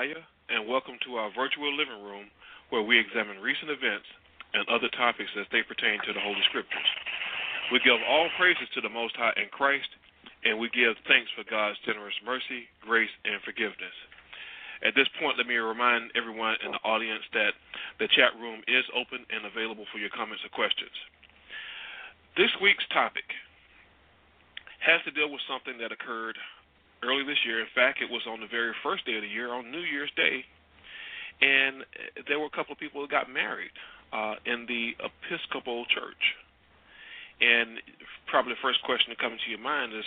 And welcome to our virtual living room where we examine recent events and other topics as they pertain to the Holy Scriptures. We give all praises to the Most High in Christ, and we give thanks for God's generous mercy, grace, and forgiveness. At this point, let me remind everyone in the audience that the chat room is open and available for your comments or questions. This week's topic has to deal with something that occurred early this year. In fact, it was on the very first day of the year, on New Year's Day, and there were a couple of people that got married uh, in the Episcopal Church. And probably the first question that comes to your mind is,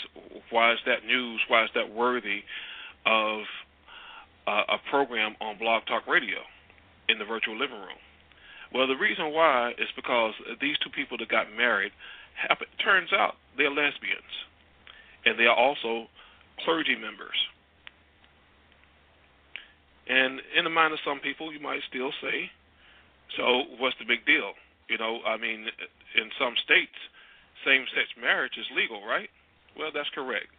why is that news? Why is that worthy of uh, a program on Blog Talk Radio in the virtual living room? Well, the reason why is because these two people that got married, happen, turns out they're lesbians, and they are also clergy members. And in the mind of some people, you might still say, so what's the big deal? You know, I mean, in some states, same sex marriage is legal, right? Well, that's correct.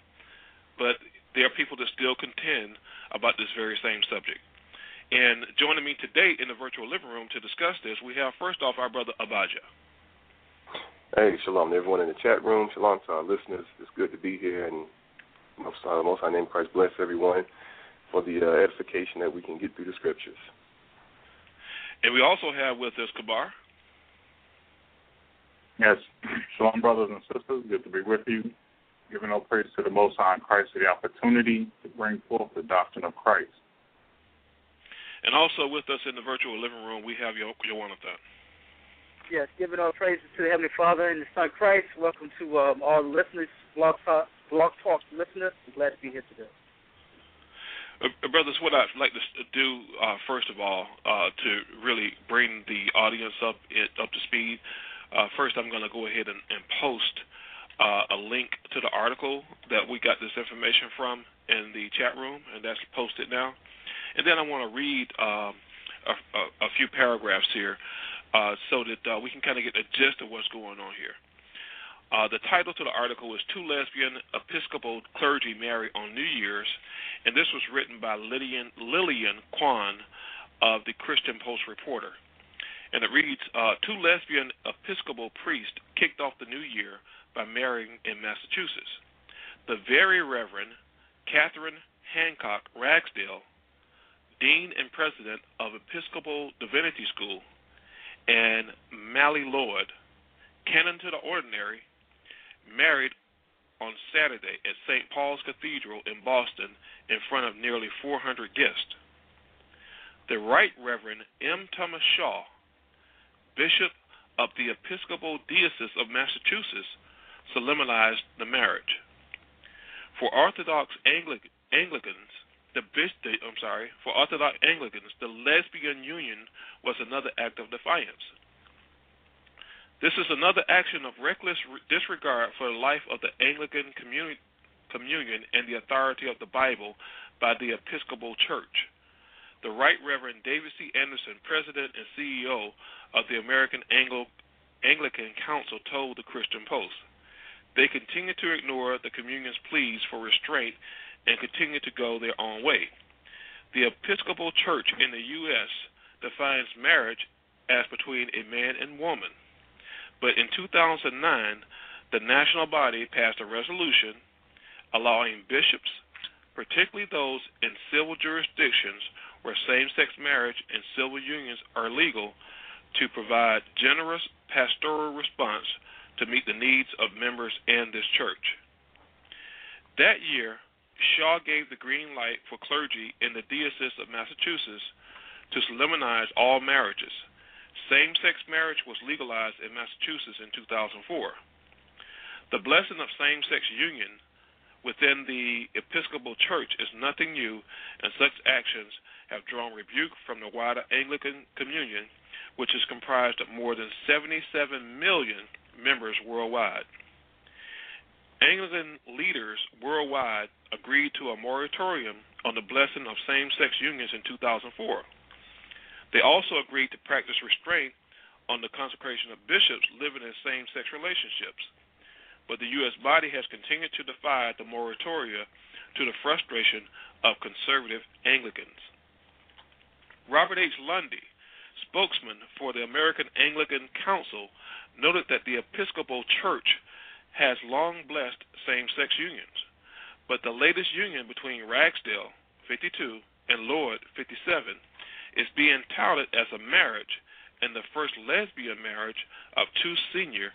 But there are people that still contend about this very same subject. And joining me today in the virtual living room to discuss this, we have first off our brother Abaja. Hey, shalom to everyone in the chat room. Shalom to our listeners. It's good to be here, and most, uh, most High name Christ bless everyone for the uh, edification that we can get through the scriptures. And we also have with us Kabar. Yes, shalom, brothers and sisters. Good to be with you. Giving all praise to the Most High in Christ for the opportunity to bring forth the doctrine of Christ. And also with us in the virtual living room, we have your Yowanathan. Yes, giving all praises to the Heavenly Father and the Son Christ. Welcome to um, all the listeners, Blog Talk, Blog Talk listeners. I'm glad to be here today. Uh, brothers, what I'd like to do uh, first of all uh, to really bring the audience up it, up to speed. Uh, first, I'm going to go ahead and, and post uh, a link to the article that we got this information from in the chat room, and that's posted now. And then I want to read um, a, a, a, few paragraphs here uh, so that we can kind of get the gist of what's going on here. Uh, the title to the article is Two Lesbian Episcopal Clergy Marry on New Year's, and this was written by Lillian, Lillian Kwon of the Christian Post Reporter. And it reads uh, Two lesbian Episcopal priests kicked off the new year by marrying in Massachusetts. The Very Reverend Katherine Hancock Ragsdale, Dean and President of Episcopal Divinity School, and Mally Lord, Canon to the Ordinary, married on Saturday at St. Paul's Cathedral in Boston in front of nearly 400 guests. The Right Reverend M. Thomas Shaw, Bishop of the Episcopal Diocese of Massachusetts, solemnized the marriage. For Orthodox Anglic- Anglicans, the, the I'm sorry, for Orthodox Anglicans, the lesbian union was another act of defiance. This is another action of reckless disregard for the life of the Anglican communion and the authority of the Bible by the Episcopal Church. The Right Reverend David C. Anderson, President and CEO of the American Anglo- Anglican Council, told the Christian Post. They continue to ignore the communion's pleas for restraint and continue to go their own way. The Episcopal Church in the U.S. defines marriage as between a man and woman. But in 2009, the national body passed a resolution allowing bishops, particularly those in civil jurisdictions where same sex marriage and civil unions are legal, to provide generous pastoral response to meet the needs of members in this church. That year, Shaw gave the green light for clergy in the Diocese of Massachusetts to solemnize all marriages same sex marriage was legalized in Massachusetts in 2004. The blessing of same sex union within the Episcopal Church is nothing new, and such actions have drawn rebuke from the wider Anglican communion, which is comprised of more than 77 million members worldwide. Anglican leaders worldwide agreed to a moratorium on the blessing of same sex unions in 2004. They also agreed to practice restraint on the consecration of bishops living in same sex relationships but the U.S. body has continued to defy the moratoria to the frustration of conservative Anglicans. Robert H. Lundy, spokesman for the American Anglican Council, noted that the Episcopal Church has long blessed same sex unions, but the latest union between Ragsdale, 52, and Lord, 57, is being touted as a marriage and the first lesbian marriage of two senior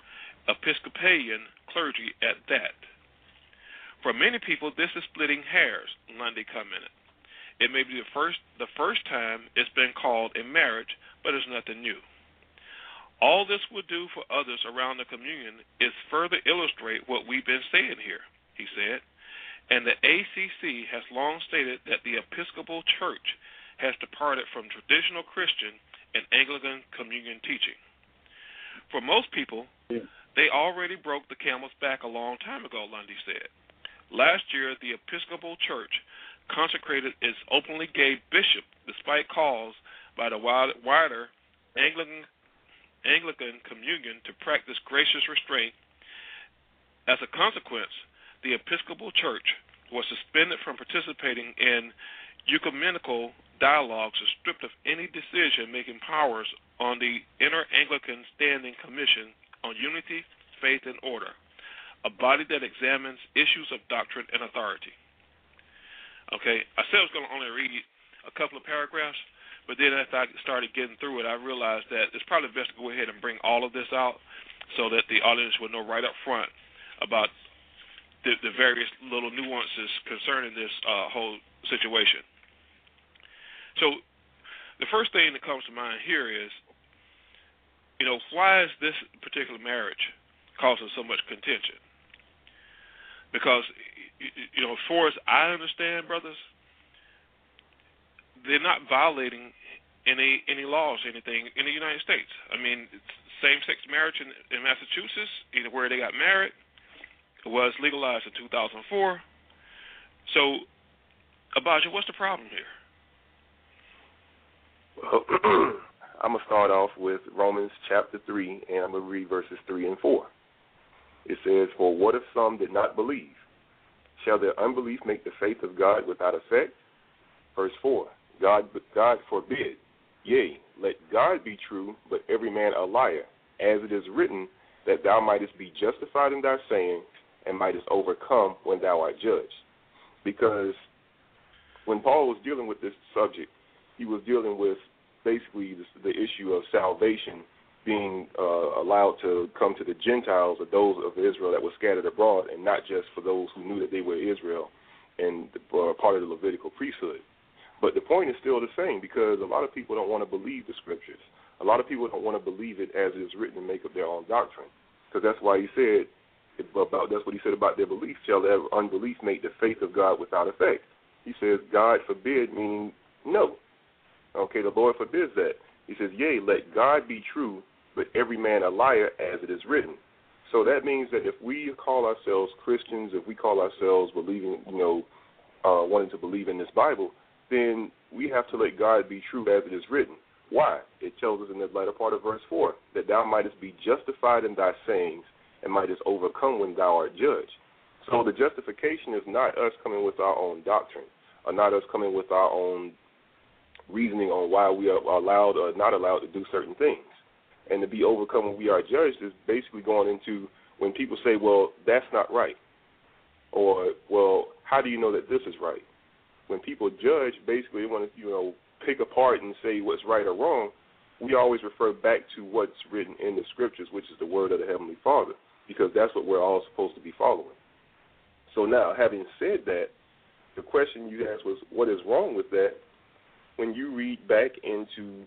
Episcopalian clergy at that. For many people, this is splitting hairs, Lundy commented. It may be the first the first time it's been called a marriage, but it's nothing new. All this will do for others around the communion is further illustrate what we've been saying here, he said. And the ACC has long stated that the Episcopal Church has departed from traditional Christian and Anglican communion teaching. For most people, yeah. They already broke the camel's back a long time ago, Lundy said. Last year, the Episcopal Church consecrated its openly gay bishop despite calls by the wider Anglican, Anglican communion to practice gracious restraint. As a consequence, the Episcopal Church was suspended from participating in ecumenical dialogues and stripped of any decision making powers on the Inter Anglican Standing Commission on unity, faith, and order, a body that examines issues of doctrine and authority. Okay, I said I was going to only read a couple of paragraphs, but then as I started getting through it, I realized that it's probably best to go ahead and bring all of this out so that the audience will know right up front about the, the various little nuances concerning this uh, whole situation. So, the first thing that comes to mind here is you know, why is this particular marriage causing so much contention? Because, you know, as far as I understand, brothers, they're not violating any any laws, anything in the United States. I mean, same-sex marriage in, in Massachusetts, where they got married, was legalized in 2004. So, Abaja, what's the problem here? Well, I'm to start off with Romans chapter 3, and I'm to read verses 3 and 4. It says, For what if some did not believe? Shall their unbelief make the faith of God without effect? Verse 4 God, God forbid. Yea, let God be true, but every man a liar, as it is written, that thou mightest be justified in thy saying, and mightest overcome when thou art judged. Because when Paul was dealing with this subject, he was dealing with basically the, issue of salvation being uh, allowed to come to the Gentiles or those of Israel that were scattered abroad, and not just for those who knew that they were Israel and uh, part of the Levitical priesthood. But the point is still the same because a lot of people don't want to believe the scriptures. A lot of people don't want to believe it as it is written and make up their own doctrine. Because that's why he said about that's what he said about their belief. Shall their unbelief make the faith of God without effect? He says, God forbid, meaning no. Okay, the Lord forbids that. He says, Yea, let God be true, but every man a liar, as it is written. So that means that if we call ourselves Christians, if we call ourselves believing, you know, uh, wanting to believe in this Bible, then we have to let God be true as it is written. Why? It tells us in the latter part of verse 4 that thou mightest be justified in thy sayings and mightest overcome when thou art judged. So the justification is not us coming with our own doctrine, or not us coming with our own reasoning on why we are allowed or not allowed to do certain things. And to be overcome when we are judged is basically going into when people say, well, that's not right. Or, well, how do you know that this is right? When people judge, basically they want to, you know, pick apart and say what's right or wrong. We always refer back to what's written in the scriptures, which is the word of the Heavenly Father, because that's what we're all supposed to be following. So now, having said that, the question you asked was, what is wrong with that? when you read back into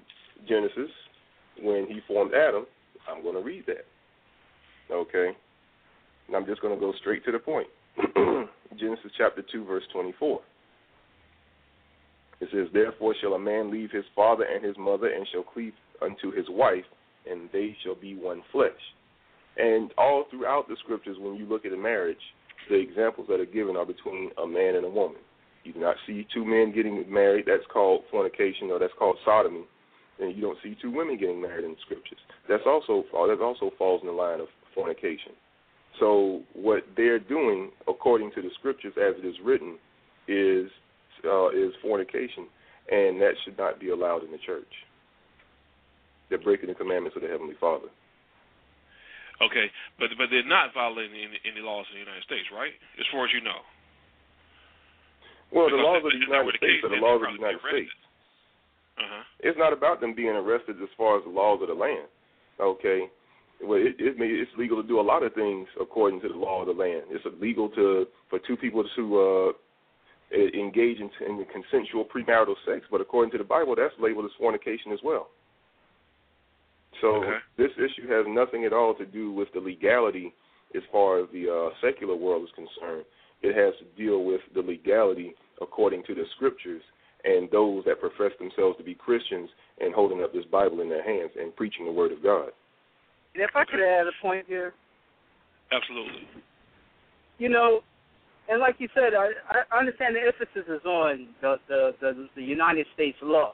Genesis, when he formed Adam, I'm going to read that. Okay? And I'm just going to go straight to the point. Genesis chapter 2, verse 24. It says, Therefore shall a man leave his father and his mother, and shall cleave unto his wife, and they shall be one flesh. And all throughout the scriptures, when you look at a marriage, the examples that are given are between a man and a woman. You do not see two men getting married. That's called fornication, or that's called sodomy. And you don't see two women getting married in the scriptures. That's also that also falls in the line of fornication. So what they're doing, according to the scriptures as it is written, is uh, is fornication, and that should not be allowed in the church. They're breaking the commandments of the Heavenly Father. Okay, but but they're not violating any, any laws in the United States, right? As far as you know. Well, because the laws of the United States are the laws of the United States. Uh-huh. It's not about them being arrested as far as the laws of the land. Okay, well, it, it may, it's legal to do a lot of things according to the law of the land. It's illegal to for two people to uh, engage in, in consensual premarital sex, but according to the Bible, that's labeled as fornication as well. So okay. this issue has nothing at all to do with the legality as far as the uh, secular world is concerned. It has to deal with the legality according to the scriptures and those that profess themselves to be Christians and holding up this Bible in their hands and preaching the word of God. And if I could add a point here. Absolutely. You know, and like you said, I, I understand the emphasis is on the, the, the, the United States law.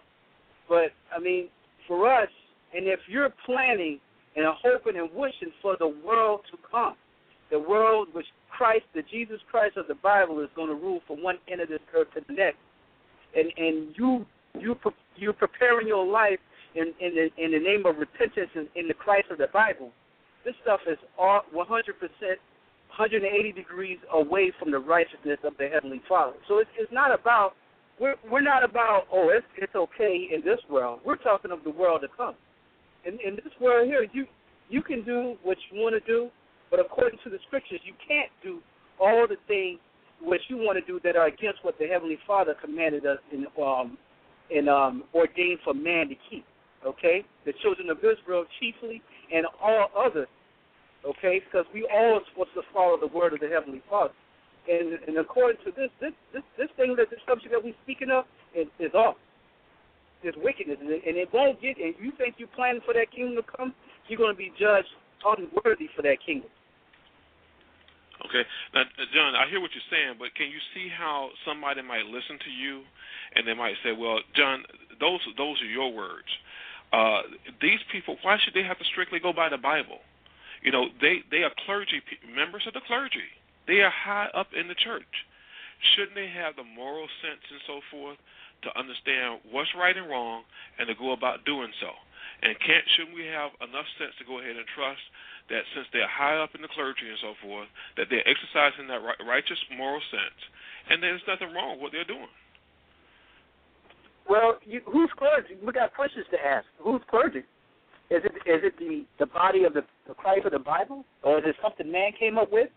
But, I mean, for us, and if you're planning and hoping and wishing for the world to come, the world which Christ, the Jesus Christ of the Bible, is going to rule from one end of this earth to the next, and and you you you're preparing your life in in the, in the name of repentance in, in the Christ of the Bible. This stuff is all 100 percent 180 degrees away from the righteousness of the Heavenly Father. So it's, it's not about we're we're not about oh it's it's okay in this world. We're talking of the world to come. In in this world here, you you can do what you want to do, but according to the scriptures, you can't do all the things which you want to do that are against what the Heavenly Father commanded us in um in um ordained for man to keep. Okay, the children of Israel chiefly, and all others. Okay, because we all are supposed to follow the word of the Heavenly Father. And, and according to this, this this this thing that the subject that we're speaking of is, is off this wickedness, and it won't get. And you think you're planning for that kingdom to come, you're going to be judged unworthy for that kingdom. Okay, now John, I hear what you're saying, but can you see how somebody might listen to you, and they might say, "Well, John, those those are your words. Uh, these people, why should they have to strictly go by the Bible? You know, they they are clergy members of the clergy. They are high up in the church. Shouldn't they have the moral sense and so forth to understand what's right and wrong and to go about doing so. And can't shouldn't we have enough sense to go ahead and trust that since they're high up in the clergy and so forth, that they're exercising that righteous moral sense, and there's nothing wrong with what they're doing. Well, you, who's clergy? We got questions to ask. Who's clergy? Is it is it the the body of the, the Christ of the Bible, or is it something man came up with?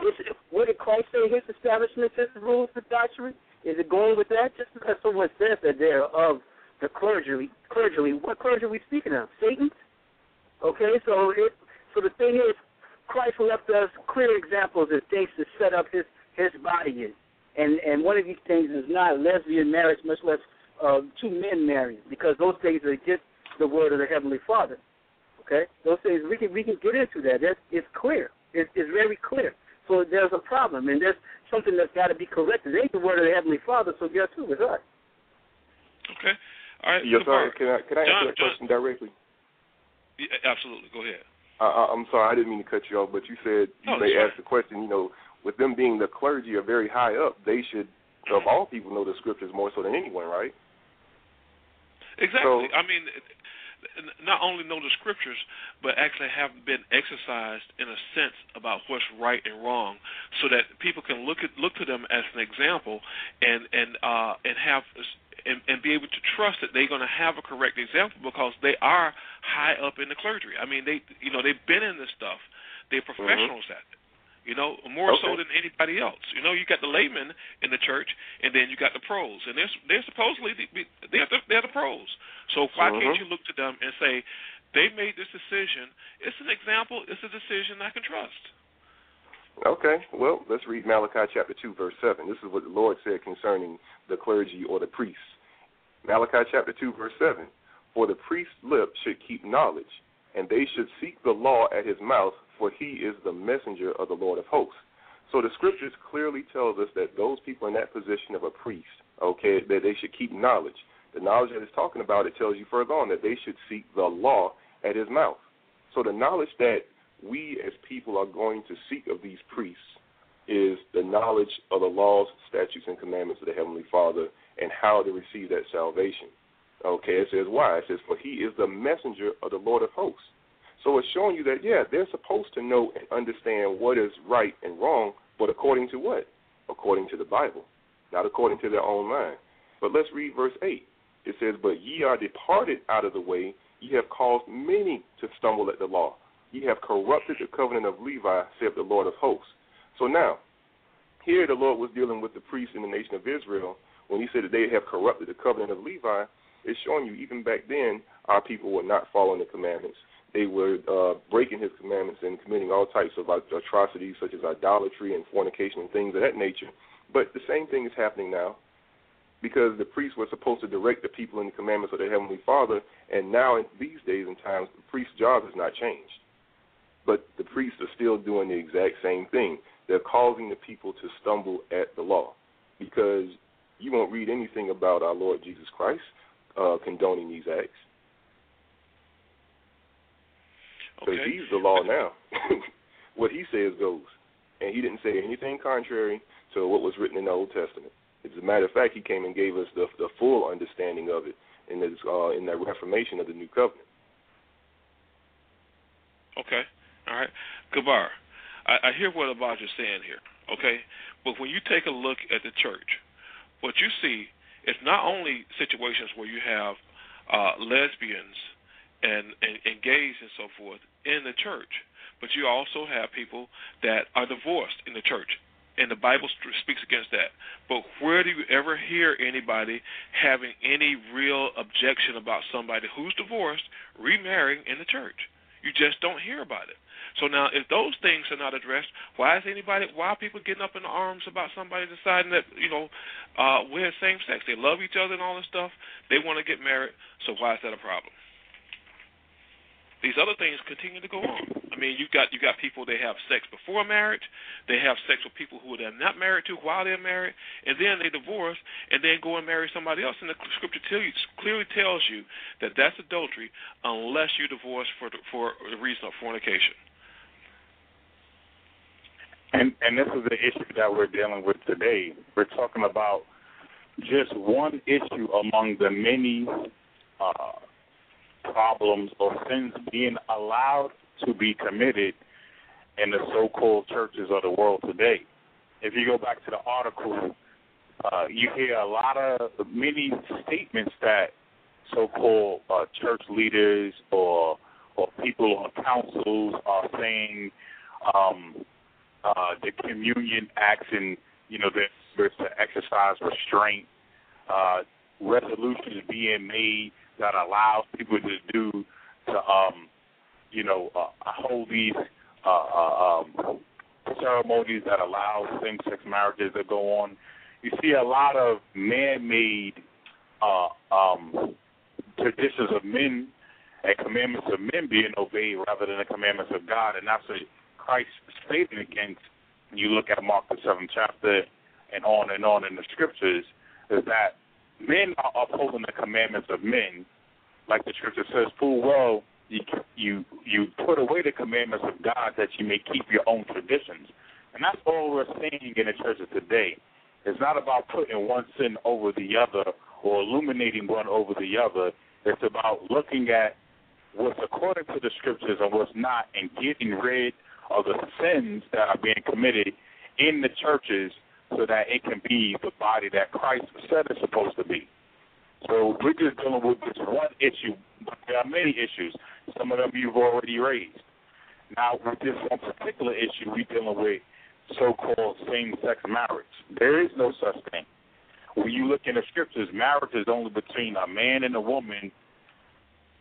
Is it, what did Christ say his establishment, his rules, the doctrine? Is it going with that? Just because someone says that they're of the clergy, clergy, what clergy are we speaking of? Satan? Okay, so it, so the thing is, Christ left us clear examples of things to set up his his body in, and and one of these things is not lesbian marriage, much less uh, two men marrying, because those things are against the word of the heavenly Father. Okay, those things we can we can get into that. That's it's clear. It, it's very clear. So there's a problem, and there's something that's got to be corrected. It ain't the word of the Heavenly Father, so guess who? It's us. Okay. All right. Yes, sir. Can I, can I John, answer that John, question directly? Yeah, absolutely. Go ahead. Uh, I'm sorry, I didn't mean to cut you off, but you said you no, may sorry. ask the question. You know, with them being the clergy are very high up, they should, of all people, know the scriptures more so than anyone, right? Exactly. So, I mean, not only know the scriptures, but actually have been exercised in a sense about what's right and wrong, so that people can look at look to them as an example, and and uh, and have and, and be able to trust that they're going to have a correct example because they are high up in the clergy. I mean, they you know they've been in this stuff. They're professionals mm-hmm. at it you know, more okay. so than anybody else. You know, you got the laymen in the church, and then you got the pros, and they're they're supposedly the, they're the, they're the pros. So why mm-hmm. can't you look to them and say they made this decision? It's an example. It's a decision I can trust. Okay, well, let's read Malachi chapter 2, verse 7. This is what the Lord said concerning the clergy or the priests. Malachi chapter 2, verse 7. For the priest's lips should keep knowledge, and they should seek the law at his mouth, for he is the messenger of the Lord of hosts. So the scriptures clearly tells us that those people in that position of a priest, okay, that they should keep knowledge. The knowledge that it's talking about, it tells you further on that they should seek the law at his mouth. So the knowledge that we as people are going to seek of these priests is the knowledge of the laws, statutes, and commandments of the Heavenly Father and how to receive that salvation. Okay, it says why? It says, For he is the messenger of the Lord of hosts. So it's showing you that, yeah, they're supposed to know and understand what is right and wrong, but according to what? According to the Bible, not according to their own mind. But let's read verse 8. It says, But ye are departed out of the way, ye have caused many to stumble at the law. Ye have corrupted the covenant of Levi, saith the Lord of hosts. So now, here the Lord was dealing with the priests in the nation of Israel when he said that they have corrupted the covenant of Levi. It's showing you even back then our people were not following the commandments. They were uh, breaking his commandments and committing all types of atrocities such as idolatry and fornication and things of that nature. But the same thing is happening now because the priests were supposed to direct the people in the commandments of their Heavenly Father, and now in these days and times, the priest's job has not changed but the priests are still doing the exact same thing. They're causing the people to stumble at the law because you won't read anything about our Lord Jesus Christ uh, condoning these acts. Because okay. he's the law now. what he says goes. And he didn't say anything contrary to what was written in the Old Testament. As a matter of fact, he came and gave us the, the full understanding of it in, this, uh, in that reformation of the New Covenant. Okay. All right, Gabar, I, I hear what Elijah's saying here. Okay, but when you take a look at the church, what you see is not only situations where you have uh, lesbians and, and, and and so forth in the church, but you also have people that are divorced in the church. And the Bible speaks against that. But where do you ever hear anybody having any real objection about somebody who's divorced remarrying in the church? You just don't hear about it. So now, if those things are not addressed, why is anybody? Why are people getting up in arms about somebody deciding that you know uh, we're same sex? They love each other and all this stuff. They want to get married. So why is that a problem? These other things continue to go on. I mean, you got you got people they have sex before marriage, they have sex with people who they're not married to while they're married, and then they divorce and then go and marry somebody else. And the scripture tell you, clearly tells you that that's adultery unless you divorce for the, for the reason of fornication. And and this is the issue that we're dealing with today. We're talking about just one issue among the many uh, problems or sins being allowed to be committed in the so-called churches of the world today. If you go back to the article, uh, you hear a lot of many statements that so-called uh, church leaders or or people on councils are saying. Um, uh, the communion acts and you know there's to exercise restraint, uh, resolutions being made that allows people to do to um, you know uh, hold these uh, uh, um, ceremonies that allow same-sex marriages to go on. You see a lot of man-made uh, um, traditions of men and commandments of men being obeyed rather than the commandments of God, and that's a Christ stated against, you look at Mark the seventh chapter and on and on in the scriptures, is that men are upholding the commandments of men, like the scripture says, full well you you you put away the commandments of God that you may keep your own traditions. And that's all we're seeing in the churches today. It's not about putting one sin over the other or illuminating one over the other. It's about looking at what's according to the scriptures and what's not and getting rid of the sins that are being committed in the churches so that it can be the body that Christ said it's supposed to be. So we're just dealing with this one issue, but there are many issues. Some of them you've already raised. Now, with this one particular issue, we're dealing with so-called same-sex marriage. There is no such thing. When you look in the scriptures, marriage is only between a man and a woman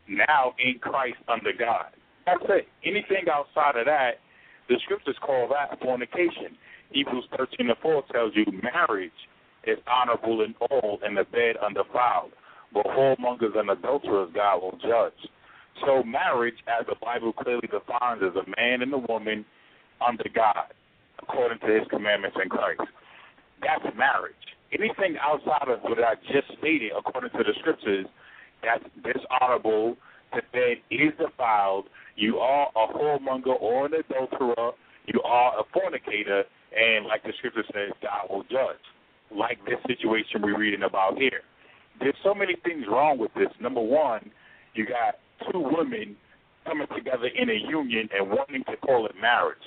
now in Christ under God. That's it. Anything outside of that The scriptures call that fornication. Hebrews 13 and 4 tells you marriage is honorable in all, and the bed undefiled. But whoremongers and adulterers God will judge. So marriage, as the Bible clearly defines, is a man and a woman under God, according to his commandments in Christ. That's marriage. Anything outside of what I just stated, according to the scriptures, that's dishonorable, the bed is defiled, you are a whoremonger or an adulterer, you are a fornicator, and like the scripture says, God will judge. Like this situation we're reading about here. There's so many things wrong with this. Number one, you got two women coming together in a union and wanting to call it marriage.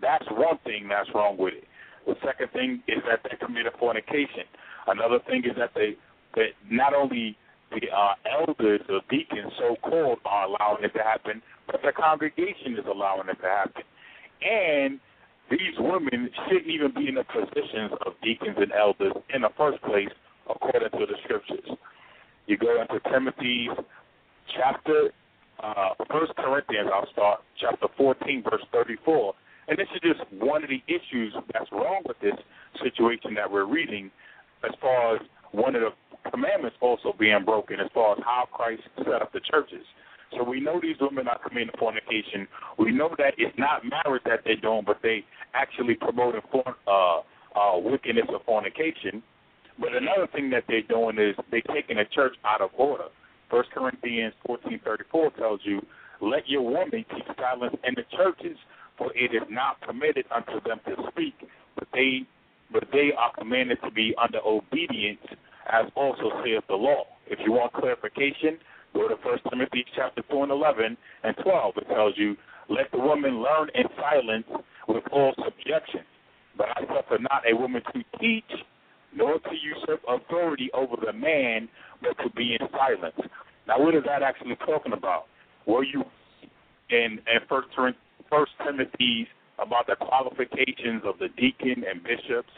That's one thing that's wrong with it. The second thing is that they committed fornication. Another thing is that they that not only the uh, elders or deacons, so called, are allowing it to happen, but the congregation is allowing it to happen. And these women shouldn't even be in the positions of deacons and elders in the first place, according to the scriptures. You go into Timothy's chapter, uh, First Corinthians, I'll start, chapter 14, verse 34. And this is just one of the issues that's wrong with this situation that we're reading, as far as one of the commandments also being broken, as far as how Christ set up the churches. So we know these women are committing fornication. We know that it's not marriage that they're doing, but they actually promoting for, uh, uh, wickedness of fornication. But another thing that they're doing is they're taking the church out of order. First Corinthians fourteen thirty four tells you, "Let your women keep silence in the churches, for it is not permitted unto them to speak, but they but they are commanded to be under obedience, as also saith the law." If you want clarification, go to First Timothy chapter four and eleven and twelve. It tells you, "Let the woman learn in silence with all subjection." But I suffer not a woman to teach, nor to usurp authority over the man, but to be in silence. Now, what is that actually talking about? Were you in, in First, First Timothy about the qualifications of the deacon and bishops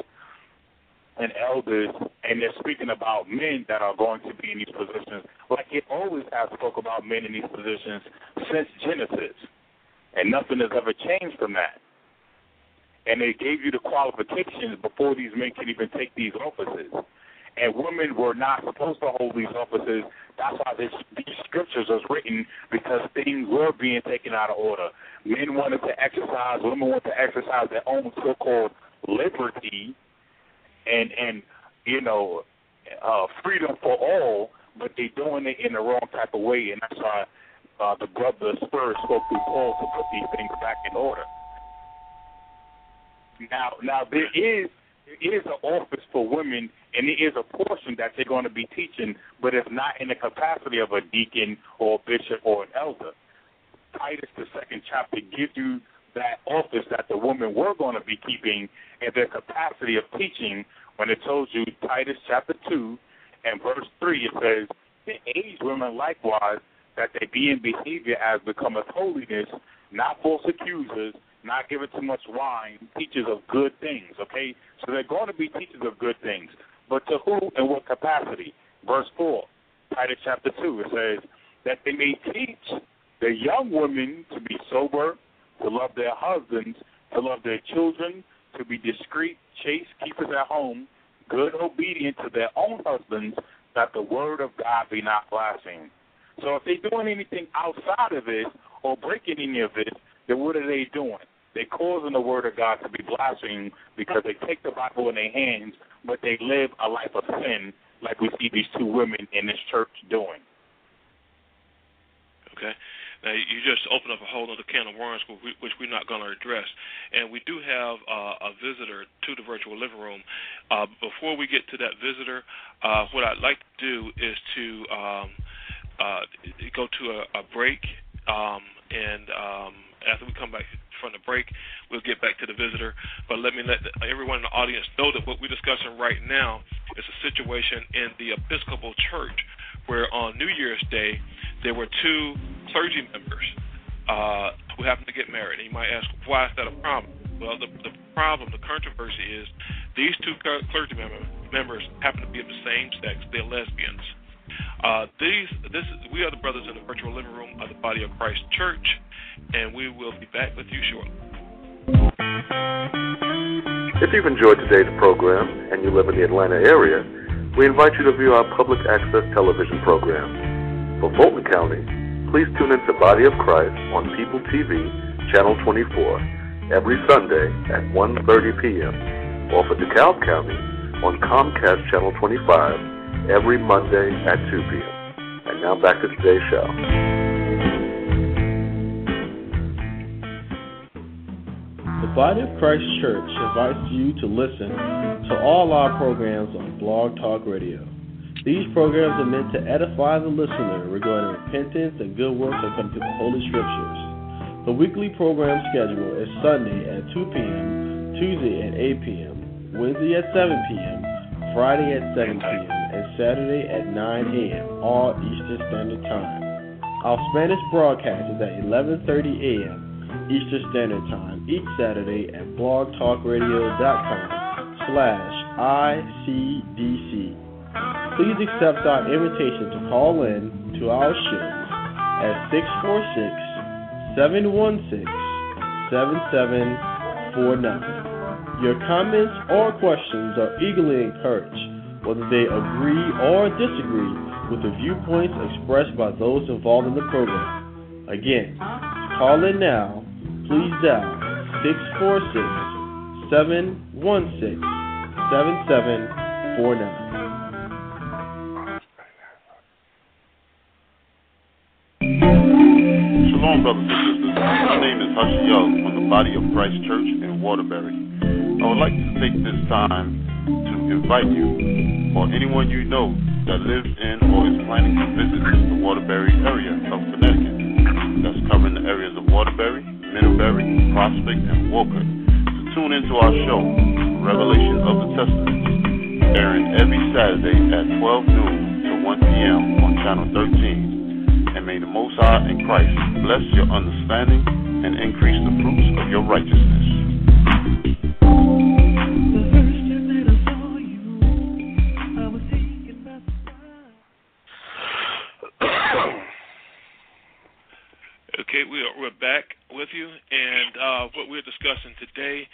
and elders, and they're speaking about men that are going to be in these positions, like it always has spoke about men in these positions since Genesis, and nothing has ever changed from that. And they gave you the qualifications before these men can even take these offices and women were not supposed to hold these offices. That's why this, these scriptures was written because things were being taken out of order. Men wanted to exercise, women wanted to exercise their own so-called liberty, and and you know uh, freedom for all, but they're doing it in the wrong type of way, and that's why uh, the brother Spurs spoke through Paul to put these things back in order. Now, now there is there is an office for women, and it is a portion that they're going to be teaching, but it's not in the capacity of a deacon or a bishop or an elder. Titus, the second chapter, gives you that office that the women were going to be keeping in their capacity of teaching when it tells you, Titus chapter 2 and verse 3, it says, The aged women likewise, that they be in behavior as becometh holiness, not false accusers, not giving too much wine, teachers of good things, okay? So they're going to be teachers of good things. But to who and what capacity? Verse 4, Titus chapter 2, it says, that they may teach the young women to be sober, to love their husbands, to love their children, to be discreet, chaste, keepers at home, good, obedient to their own husbands, that the word of God be not blasphemed. So if they're doing anything outside of this or breaking any of this, then what are they doing? They're causing the word of God to be blasphemed because they take the Bible in their hands, but they live a life of sin like we see these two women in this church doing. Okay. Now you just open up a whole other can of worms, which we're not going to address. And we do have uh, a visitor to the virtual living room. Uh, before we get to that visitor, uh, what I'd like to do is to um, uh, go to a, a break, um, and um, after we come back from the break. We'll get back to the visitor. But let me let everyone in the audience know that what we're discussing right now is a situation in the Episcopal Church where on New Year's Day there were two clergy members uh, who happened to get married. And you might ask, why is that a problem? Well, the, the problem, the controversy is these two clergy member, members happen to be of the same sex. They're lesbians. Uh, these, this, we are the brothers in the virtual living room of the Body of Christ Church and we will be back with you shortly. If you've enjoyed today's program and you live in the Atlanta area, we invite you to view our public access television program. For Fulton County, please tune into Body of Christ on People TV, Channel 24, every Sunday at 1.30 p.m. Or for DeKalb County on Comcast Channel 25, every Monday at 2 p.m. And now back to today's show. The Body of Christ Church invites you to listen to all our programs on Blog Talk Radio. These programs are meant to edify the listener regarding repentance and good works according to the Holy Scriptures. The weekly program schedule is Sunday at 2 p.m., Tuesday at 8 p.m., Wednesday at 7 p.m., Friday at 7 p.m., and Saturday at 9 a.m., all Eastern Standard Time. Our Spanish broadcast is at 11:30 a.m. Eastern Standard Time each Saturday at blogtalkradio.com slash ICDC. Please accept our invitation to call in to our show at 646-716-7749. Your comments or questions are eagerly encouraged, whether they agree or disagree with the viewpoints expressed by those involved in the program. Again, call in now please dial 646 716 7749. Shalom, brothers and sisters. My name is Hush Young from the Body of Christ Church in Waterbury. I would like to take this time to invite you or anyone you know that lives in or is planning to visit the Waterbury area of Connecticut. That's covering the areas of Waterbury, Middlebury, Prospect, and Wolcott to tune into our show, Revelation of the Testament, airing every Saturday at 12 noon to 1 p.m. on Channel 13. And may the Most High in Christ bless your understanding and increase the fruits of your righteousness. We are, we're back with you, and uh, what we're discussing today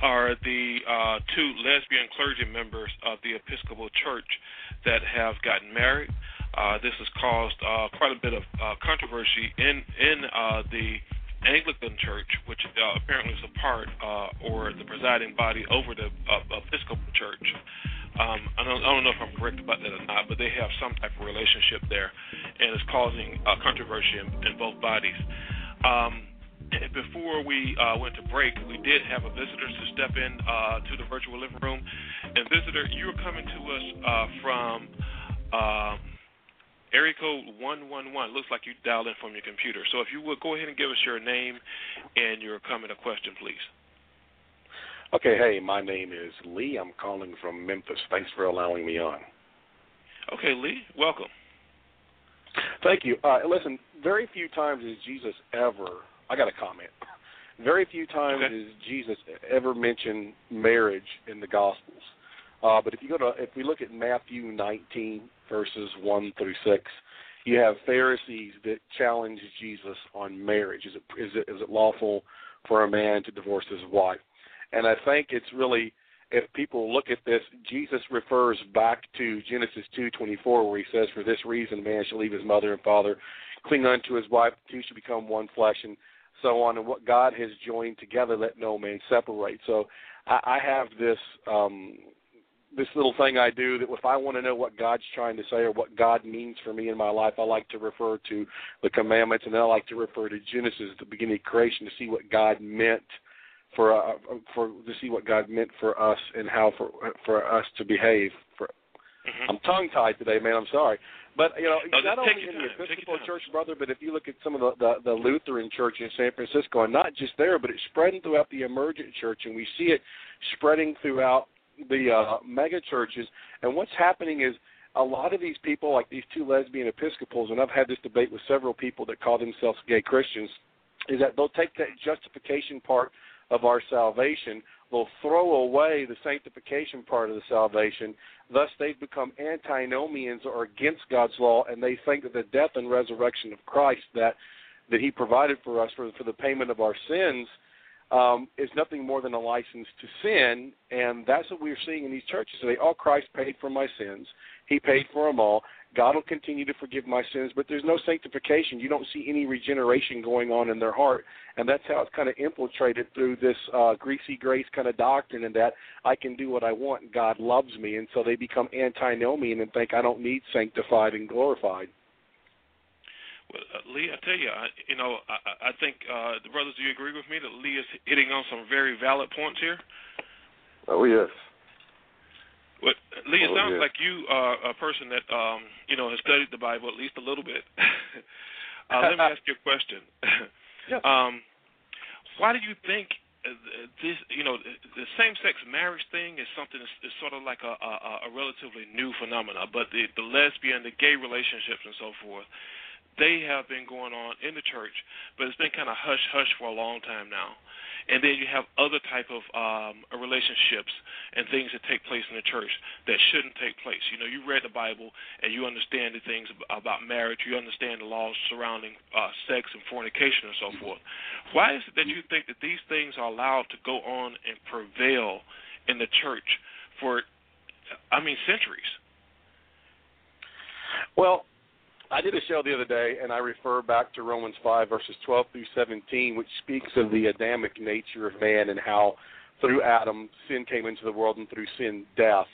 are the uh, two lesbian clergy members of the Episcopal Church that have gotten married. Uh, this has caused uh, quite a bit of uh, controversy in in uh, the Anglican Church, which apparently is a part or the presiding body over the Episcopal Church. Um, I, don't, I don't know if I'm correct about that or not, but they have some type of relationship there, and it's causing uh, controversy in, in both bodies. Um, before we uh, went to break, we did have a visitor to step in uh, to the virtual living room. And visitor, you are coming to us uh, from um, area code 111. Looks like you dialed in from your computer. So if you would go ahead and give us your name and your comment or question, please. Okay, hey, my name is Lee. I'm calling from Memphis. Thanks for allowing me on. Okay, Lee, welcome. Thank you. Uh, listen, very few times has Jesus ever. I got a comment. Very few times Okay. has Jesus ever mentioned marriage in the Gospels. Uh, but if you go to, if we look at Matthew 19 verses 1 through 6, you have Pharisees that challenge Jesus on marriage. Is it is it is it lawful for a man to divorce his wife? And I think it's really if people look at this, Jesus refers back to Genesis 2:24, where he says, "For this reason, a man shall leave his mother and father, cling unto his wife, the two shall become one flesh," and so on. And what God has joined together, let no man separate. So I, I have this um, this little thing I do that if I want to know what God's trying to say or what God means for me in my life, I like to refer to the commandments, and then I like to refer to Genesis, the beginning of creation, to see what God meant for uh, for to see what God meant for us and how for for us to behave. For Mm-hmm. I'm tongue tied today, man. I'm sorry, but you know No, not only in the time. Episcopal. Church, brother, but if you look at some of the, the the Lutheran Church in San Francisco, and not just there, but it's spreading throughout the emergent church, and we see it spreading throughout the uh, mega churches. And what's happening is a lot of these people, like these two lesbian Episcopals, and I've had this debate with several people that call themselves gay Christians, is that they'll take that justification part of our salvation, they'll throw away the sanctification part of the salvation. Thus, they've become antinomians or against God's law, and they think that the death and resurrection of Christ that that He provided for us for for the payment of our sins um, is nothing more than a license to sin, and that's what we're seeing in these churches today. Oh, Christ paid for my sins; He paid for them all. God will continue to forgive my sins, but there's no sanctification. You don't see any regeneration going on in their heart, and that's how it's kind of infiltrated through this uh, greasy grace kind of doctrine, and that I can do what I want and God loves me, and so they become antinomian and think I don't need sanctified and glorified. Well, uh, Lee, I tell you, I, you know, I, I think uh, the brothers, do you agree with me that Lee is hitting on some very valid points here? Oh yes. Well, Lee, it Oh, sounds yes. like you are a person that um, you know has studied the Bible at least a little bit. uh, let me ask you a question. Yeah. um, why do you think uh, this? You know, the same-sex marriage thing is something that's is sort of like a, a, a relatively new phenomenon, but the, the lesbian, the gay relationships, and so forth. They have been going on in the church, but it's been kind of hush hush for a long time now. And then you have other type of um, relationships and things that take place in the church that shouldn't take place. You know, you read the Bible and you understand the things about marriage. You understand the laws surrounding uh, sex and fornication and so forth. Why is it that you think that these things are allowed to go on and prevail in the church for, I mean, centuries? Well, I did a show the other day, and I refer back to Romans 5, verses 12 through 17, which speaks of the Adamic nature of man and how through Adam sin came into the world and through sin death.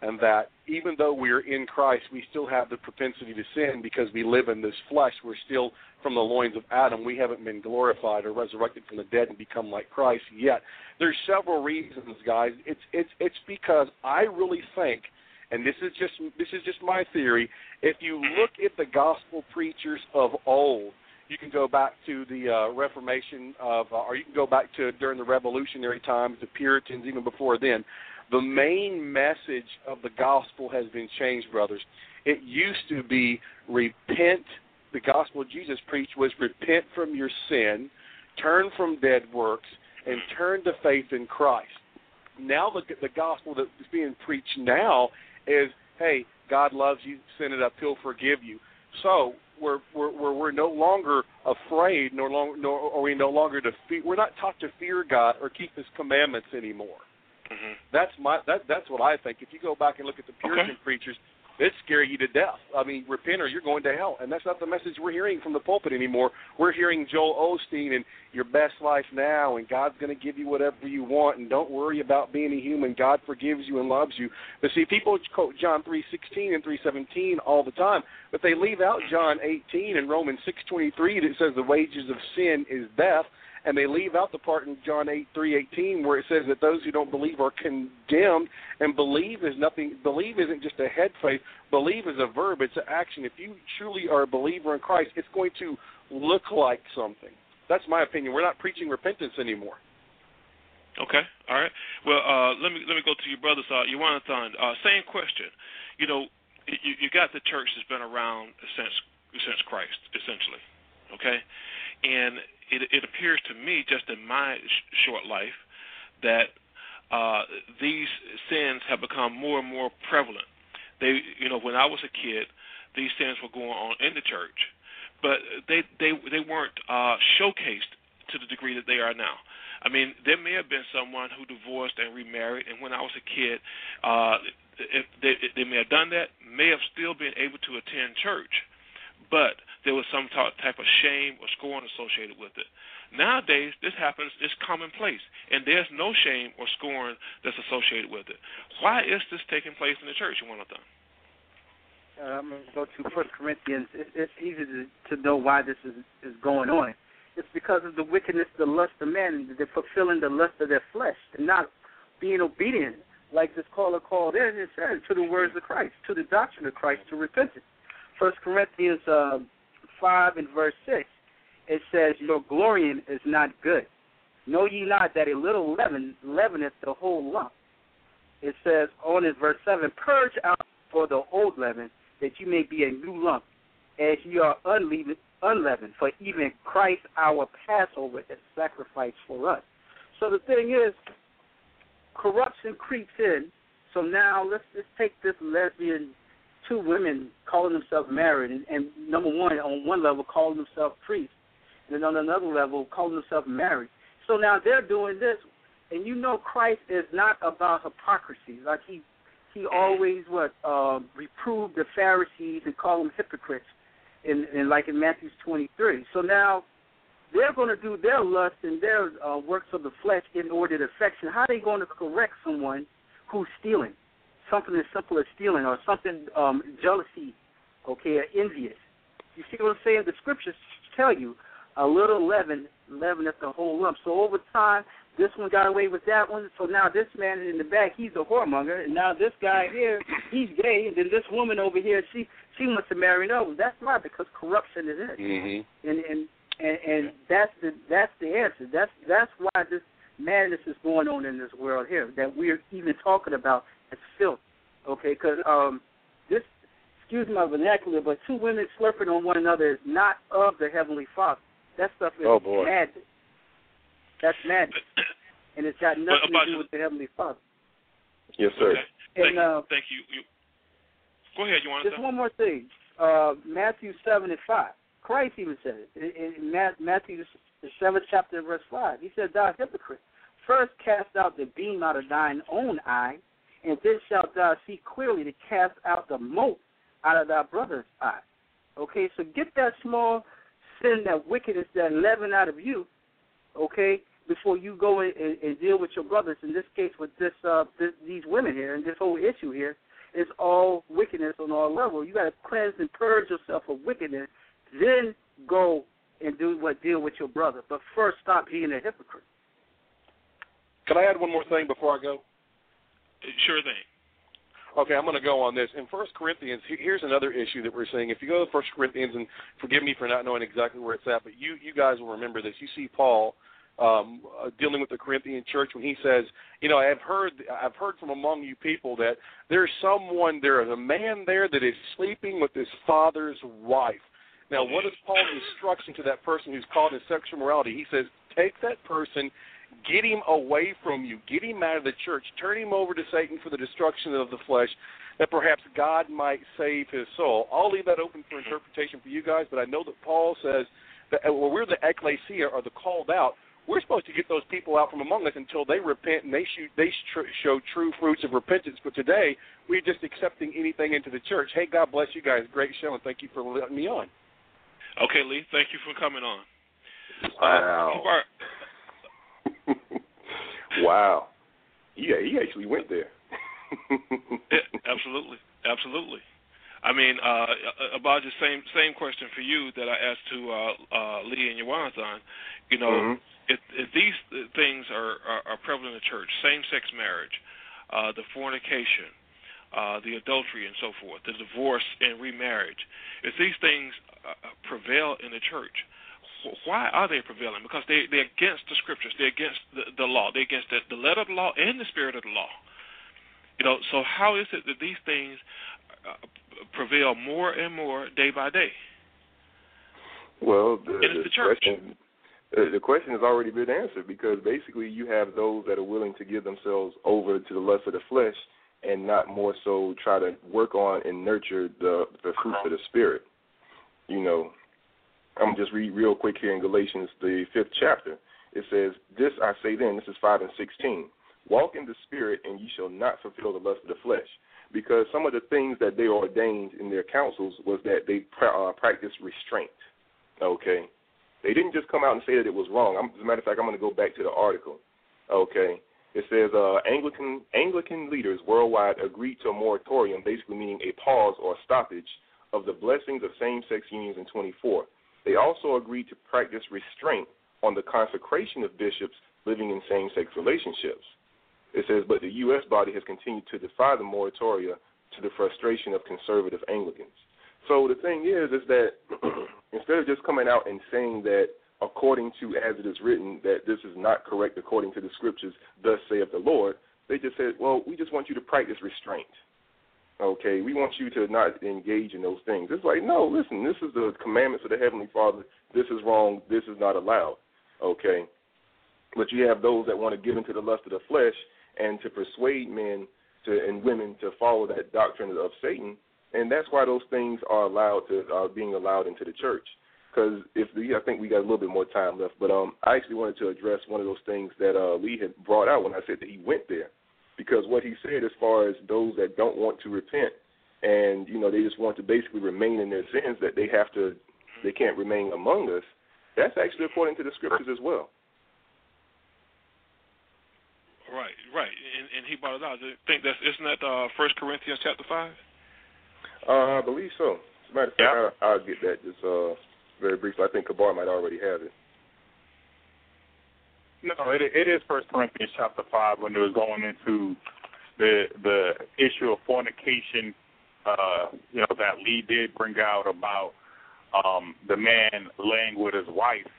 And that even though we are in Christ, we still have the propensity to sin because we live in this flesh. We're still from the loins of Adam. We haven't been glorified or resurrected from the dead and become like Christ yet. There's several reasons, guys. It's it's it's because I really think and this is just this is just my theory. If you look at the gospel preachers of old, you can go back to the uh, Reformation of, uh, or you can go back to during the Revolutionary times, the Puritans, even before then. The main message of the gospel has been changed, brothers. It used to be repent. The gospel Jesus preached was repent from your sin, turn from dead works, and turn to faith in Christ. Now the the gospel that is being preached now is, hey, God loves you, send it up, He'll forgive you. So we're we're we're, we're no longer afraid, nor long nor are we no longer to fear. We're not taught to fear God or keep His commandments anymore. Mm-hmm. That's my that that's what I think. If you go back and look at the Puritan Okay. preachers, it scare you to death. I mean, repent or you're going to hell, and that's not the message we're hearing from the pulpit anymore. We're hearing Joel Osteen and your best life now, and God's going to give you whatever you want, and don't worry about being a human. God forgives you and loves you. But see, people quote John three sixteen and three seventeen all the time, but they leave out John eighteen and Romans six twenty three that says the wages of sin is death and they leave out the part in John eight three eighteen where it says that those who don't believe are condemned, and believe is nothing. Believe isn't just a head faith. Believe is a verb. It's an action. If you truly are a believer in Christ, it's going to look like something. That's my opinion. We're not preaching repentance anymore. Okay, all right. Well, uh, let me let me go to your brothers. Uh, Jonathan, uh, same question. You know, you, you got the church that's been around since since Christ, essentially. Okay, and it, it appears to me, just in my sh- short life, that uh, these sins have become more and more prevalent. They, you know, when I was a kid, these sins were going on in the church, but they they they weren't uh, showcased to the degree that they are now. I mean, there may have been someone who divorced and remarried, and when I was a kid, uh, if they, they may have done that, may have still been able to attend church, but there was some type of shame or scorn associated with it. Nowadays, this happens, it's commonplace, and there's no shame or scorn that's associated with it. Why is this taking place in the church, Jonathan? Uh, I'm going to go to First Corinthians. It, it's easy to, to know why this is, going on. It's because of the wickedness, the lust of man. They're fulfilling the lust of their flesh. They're not being obedient, like this caller called in and said, to the words of Christ, to the doctrine of Christ, to repentance. First Corinthians uh, 5 and verse 6, it says, Your glorying is not good. Know ye not that a little leaven leaveneth the whole lump? It says on in verse 7, Purge out for the old leaven, that you may be a new lump, as ye are unleavened, unleavened. For even Christ our Passover is sacrificed for us. So the thing is, corruption creeps in. So now let's just take this lesbian, two women calling themselves married, and, and number one, on one level, calling themselves priests, and then on another level, calling themselves married. So now they're doing this, and you know Christ is not about hypocrisy. Like he he always what um, reproved the Pharisees and called them hypocrites, in, in like in Matthew 23. So now they're going to do their lust and their uh, works of the flesh in order to affection. How are they going to correct someone who's stealing? Something as simple as stealing or something um, jealousy, okay, or envious. You see what I'm saying? The scriptures tell you a little leaven leaveneth the whole lump. So over time, this one got away with that one. So now this man in the back, he's a whoremonger, and now this guy here, he's gay, and then this woman over here, she she wants to marry another. That's why because corruption is it, mm-hmm. and and and and that's the that's the answer. That's that's why this madness is going on in this world here that we're even talking about as filth. Okay, because um, this excuse my vernacular, but two women slurping on one another is not of the heavenly Father. That stuff is oh, boy. madness. That's madness, and it's got nothing to do with the heavenly Father. Yes, sir. Okay. Thank, And uh, thank you. you. Go ahead. You want to just one more thing. Uh, Matthew seven and five. Christ even said it in, in Matthew the seventh chapter verse five. He said, "Thou hypocrite, first cast out the beam out of thine own eye, and then shalt thou see clearly to cast out the mote out of thy brother's eye." Okay, so get that small sin, that wickedness, that leaven out of you. Okay, before you go and, and, deal with your brothers. In this case, with this, uh, this these women here, and this whole issue here is all wickedness on all levels. You got to cleanse and purge yourself of wickedness then go and do what deal with your brother. But first, stop being a hypocrite. Can I add one more thing before I go? Sure thing. Okay, I'm going to go on this. In First Corinthians, here's another issue that we're seeing. If you go to First Corinthians, and forgive me for not knowing exactly where it's at, but you you guys will remember this. You see Paul um, uh, dealing with the Corinthian church when he says, you know, I've heard I've heard from among you people that there's someone there is a man there that is sleeping with his father's wife. Now, what is Paul's instruction to that person who's caught in sexual morality? He says, take that person, get him away from you, get him out of the church, turn him over to Satan for the destruction of the flesh, that perhaps God might save his soul. I'll leave that open for interpretation for you guys, but I know that Paul says that well, we're the ecclesia, or the called out. We're supposed to get those people out from among us until they repent and they shoot, they tr- show true fruits of repentance. But today, we're just accepting anything into the church. Hey, God bless you guys. Great show, and thank you for letting me on. Okay, Lee. Thank you for coming on. Wow. Uh, wow. Yeah, he actually went there. yeah, absolutely, absolutely. I mean, uh, about the same same question for you that I asked to uh, uh, Lee and Yawanathan. You know, mm-hmm. if, if these things are, are, are prevalent in the church, same-sex marriage, uh, the fornication, uh, the adultery, and so forth, the divorce and remarriage, if these things uh, prevail in the church, why are they prevailing? Because they they're against the scriptures, they're against the, the law, they're against the, the letter of the law and the spirit of the law. You know, so how is it that these things uh, prevail more and more day by day? Well, the, the, the church. question uh, the question has already been answered because basically you have those that are willing to give themselves over to the lust of the flesh and not more so try to work on and nurture the the fruits of the spirit. You know, I'm gonna just read real quick here in Galatians the fifth chapter. It says, "This I say then, this is five and sixteen. Walk in the spirit, and ye shall not fulfill the lust of the flesh." Because some of the things that they ordained in their councils was that they uh, practiced restraint. Okay, they didn't just come out and say that it was wrong. I'm, as a matter of fact, I'm going to go back to the article. Okay, it says uh, Anglican Anglican leaders worldwide agreed to a moratorium, basically meaning a pause or stoppage of the blessings of same-sex unions in 24. They also agreed to practice restraint on the consecration of bishops living in same-sex relationships. It says, but the U.S. body has continued to defy the moratoria to the frustration of conservative Anglicans. So the thing is, is that instead of just coming out and saying that according to as it is written that this is not correct according to the scriptures, thus saith the Lord, they just said, well, we just want you to practice restraint. Okay, we want you to not engage in those things. It's like, no, listen, this is the commandments of the Heavenly Father. This is wrong. This is not allowed. Okay, but you have those that want to give into the lust of the flesh and to persuade men to and women to follow that doctrine of Satan, and that's why those things are allowed to are being allowed into the church. because if the, I think we got a little bit more time left, but um, I actually wanted to address one of those things that uh, Lee had brought out when I said that he went there, because what he said as far as those that don't want to repent and you know they just want to basically remain in their sins that they have to they can't remain among us. That's actually according to the scriptures as well. Right, right, and, and he brought it out. I think that's isn't that uh, First Corinthians chapter five? Uh, I believe so. As a matter of fact, yeah. I'll, I'll get that just uh, very briefly. I think Kabar might already have it. No, it, it is First Corinthians chapter five when it was going into the the issue of fornication. Uh, you know that Lee did bring out about um, the man laying with his wife,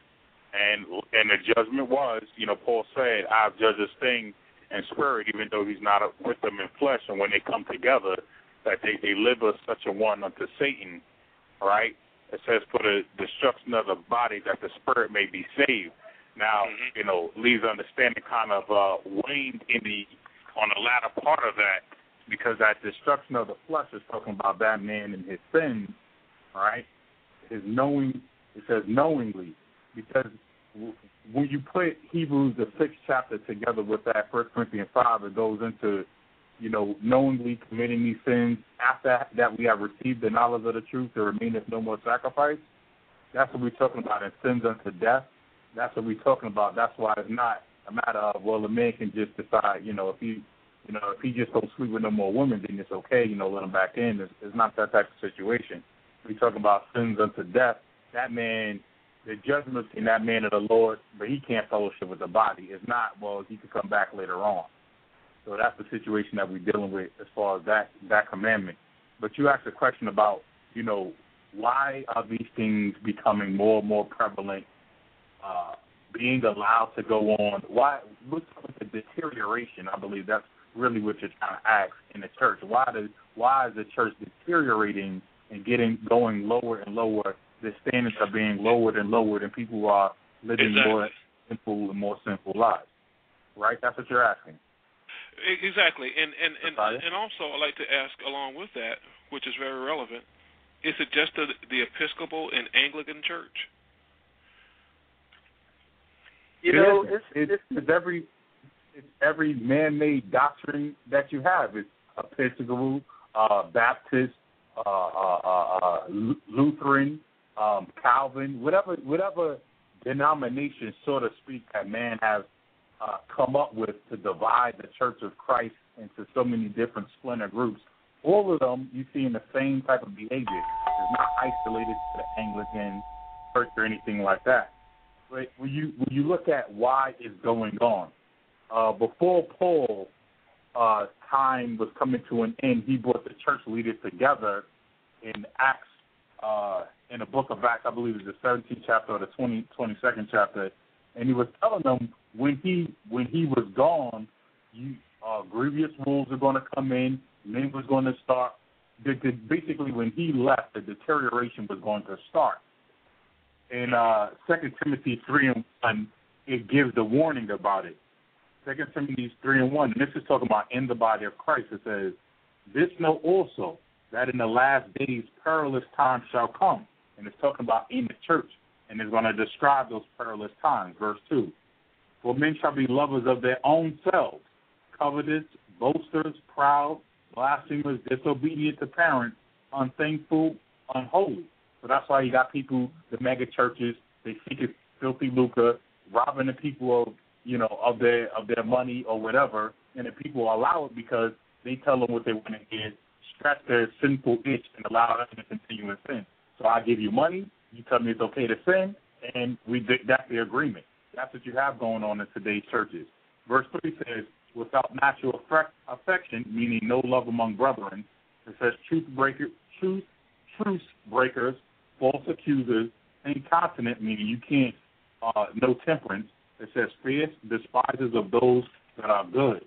and and the judgment was, you know, Paul said, "I've judged this thing in spirit, even though he's not with them in flesh." And when they come together, that they deliver such a one unto Satan. Right? It says, "For the destruction of the body, that the spirit may be saved." Now, mm-hmm. you know, Lee's understanding kind of uh, waned in the on the latter part of that because that destruction of the flesh is talking about that man and his sins, right? His knowing, it says knowingly, because when you put Hebrews the sixth chapter together with that First Corinthians five, it goes into you know, knowingly committing these sins after that we have received the knowledge of the truth, there remaineth no more sacrifice. That's what we're talking about in sins unto death. That's what we're talking about. That's why it's not a matter of well, a man can just decide, you know, if he, you know, if he just don't sleep with no more women, then it's okay, you know, let him back in. It's, it's not that type of situation. We're talking about sins unto death. That man the judgment in that man of the Lord, but he can't fellowship with the body. It's not, well, he could come back later on. So that's the situation that we're dealing with as far as that that commandment. But you asked a question about, you know, why are these things becoming more and more prevalent, uh, being allowed to go on? Why what's with the deterioration? I believe that's really what you're trying to ask in the church. Why does why is the church deteriorating and getting going lower and lower? The standards are being lowered and lowered, and people are living exactly. more simple and more simple lives. Right? That's what you're asking. Exactly, and and and and also I'd like to ask along with that, which is very relevant, is it just the, the Episcopal and Anglican Church? You know, it's, it's, it's, it's every it's every man-made doctrine that you have. It's Episcopal, uh, Baptist, uh, uh, uh, uh Lutheran, um, Calvin, whatever whatever denomination, so to speak, that man has uh, come up with to divide the Church of Christ into so many different splinter groups. All of them you see in the same type of behavior. It's not isolated to the Anglican church or anything like that. But when you when you look at why it's going on, uh, before Paul uh, time was coming to an end, he brought the church leaders together in Acts, uh, in the book of Acts, I believe it's the 17th chapter or the 20, 22nd chapter, and he was telling them when he when he was gone, you uh, grievous rules are going to come in. Men was going to start. The, the, basically, when he left, the deterioration was going to start. In uh, Second Timothy three and one, it gives the warning about it. Second Timothy three and one, and this is talking about in the body of Christ. It says, "This know also that in the last days perilous times shall come," and it's talking about in the church and it's going to describe those perilous times. Verse 2 For men shall be lovers of their own selves, covetous, boasters, proud, blasphemers, disobedient to parents, unthankful, unholy. So that's why you got people, the mega churches, they seek filthy lucre, robbing the people of you know of their of their money or whatever, and the people allow it because they tell them what they want to hear, scratch their sinful itch, and allow them to continue in sin. So I give you money, you tell me it's okay to sin, and we that's the agreement. That's what you have going on in today's churches. Verse three says, "Without natural affection, meaning no love among brethren." It says, "Truth breaker, truth, truth breakers, false accusers, incontinent, meaning you can't uh, no temperance." It says, "Fierce, despisers of those that are good."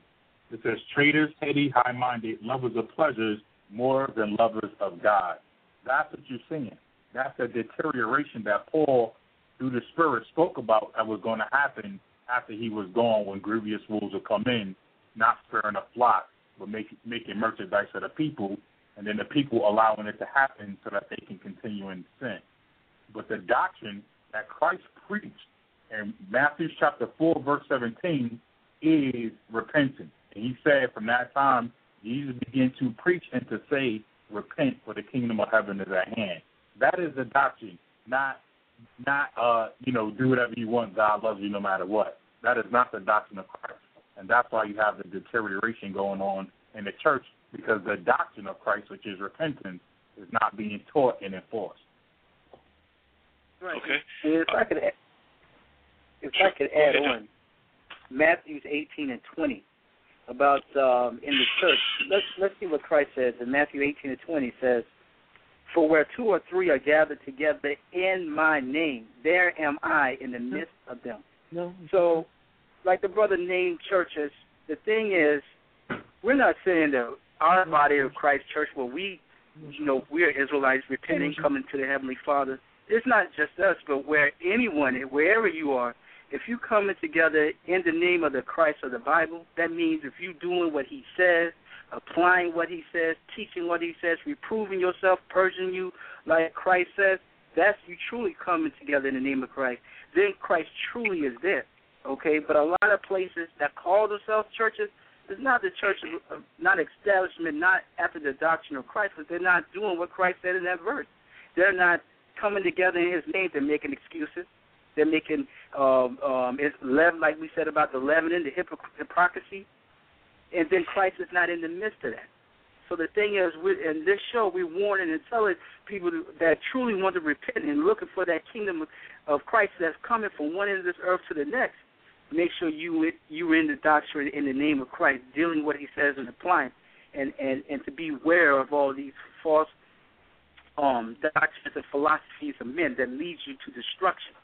It says, "Traitors, heady, high-minded, lovers of pleasures more than lovers of God." That's what you're seeing. That's a deterioration that Paul, through the Spirit, spoke about that was going to happen after he was gone when grievous wolves would come in, not sparing the flock, but make, making merchandise of the people, and then the people allowing it to happen so that they can continue in sin. but the doctrine that Christ preached in Matthew chapter 4, verse 17, is repentance. And he said from that time, Jesus began to preach and to say, repent for the kingdom of heaven is at hand. That is the doctrine, not not uh, you know, do whatever you want, God loves you no matter what. That is not the doctrine of Christ. And that's why you have the deterioration going on in the church because the doctrine of Christ, which is repentance, is not being taught and enforced. Right. Okay. And if I could, add, if I could add on, Matthew's 18 and 20 about um, in the church. Let's let's see what Christ says in Matthew 18 and 20 says, "For where two or three are gathered together in my name, there am I in the midst of them." No. So, like the brother named churches, the thing is, we're not saying that our body of Christ church where we, you know, we're Israelites repenting, coming to the Heavenly Father. It's not just us, but where anyone, wherever you are, if you coming together in the name of the Christ of the Bible, that means if you doing what He says, applying what He says, teaching what He says, reproving yourself, purging you like Christ says, that's you truly coming together in the name of Christ. Then Christ truly is there. Okay, but a lot of places that call themselves churches, it's not the church, not establishment, not after the doctrine of Christ, but they're not doing what Christ said in that verse. They're not coming together in His name. They're making excuses. They're making um, um, it's leaven, like we said about the leavening, the hypocrisy, and then Christ is not in the midst of that. So the thing is, we, in this show, we're warning and telling people that truly want to repent and looking for that kingdom of Christ that's coming from one end of this earth to the next. Make sure you you are in the doctrine in the name of Christ, dealing what He says and applying, and and and to be aware of all these false um, doctrines and philosophies of men that leads you to destruction.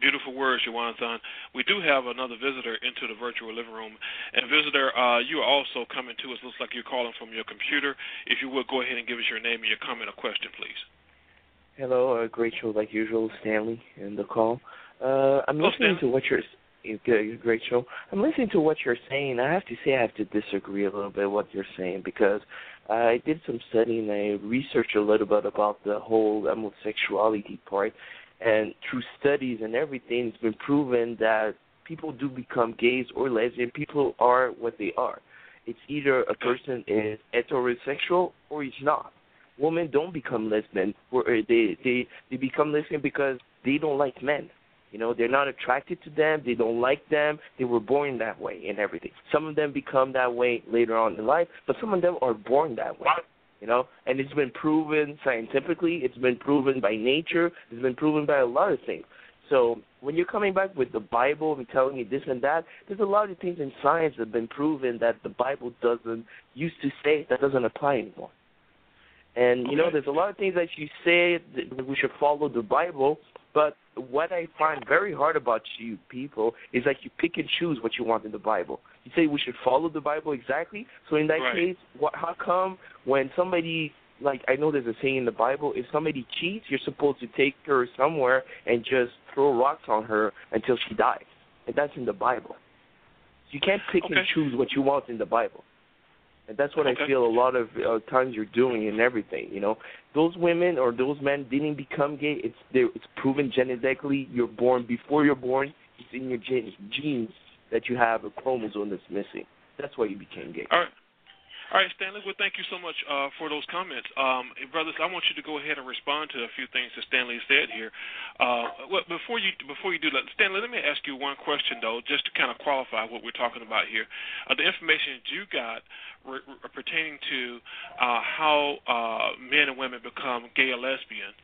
Beautiful words, Yawanzan. We do have another visitor into the virtual living room. And, visitor, uh, you are also coming to us. Looks like you're calling from your computer. If you would, go ahead and give us your name and your comment or question, please. Hello, uh, great show like usual, Stanley in the call. Uh, I'm listening to what you're. Good, great show. I'm listening to what you're saying. I have to say I have to disagree a little bit with what you're saying because I did some studying. I researched a little bit about the whole homosexuality part, and through studies and everything, it's been proven that people do become gays or lesbian. People are what they are. It's either a person is heterosexual or he's not. Women don't become lesbian. Or they they they become lesbian because they don't like men. You know, they're not attracted to them. They don't like them. They were born that way and everything. Some of them become that way later on in life, but some of them are born that way. You know, and it's been proven scientifically. It's been proven by nature. It's been proven by a lot of things. So when you're coming back with the Bible and telling me this and that, there's a lot of things in science that have been proven that the Bible doesn't used to say that doesn't apply anymore. And you know, there's a lot of things that you say that we should follow the Bible, but what I find very hard about you people is like you pick and choose what you want in the Bible. You say we should follow the Bible exactly. So in that Right. case, what, how come when somebody like I know there's a saying in the Bible, if somebody cheats, you're supposed to take her somewhere and just throw rocks on her until she dies, and that's in the Bible. You can't pick and choose what you want in the Bible. And that's what Okay. I feel a lot of uh, times you're doing and everything. You know, those women or those men didn't become gay. It's they're- it's proven genetically. You're born before you're born. It's in your genes, genes that you have a chromosome that's missing. That's why you became gay. All right. All right, Stanley. Well, thank you so much uh, for those comments, um, brothers. I want you to go ahead and respond to a few things that Stanley said here. Uh, well, before you before you do that, Stanley, let me ask you one question though, just to kind of qualify what we're talking about here. Uh, the information that you got re- re- pertaining to uh, how uh, men and women become gay or lesbian.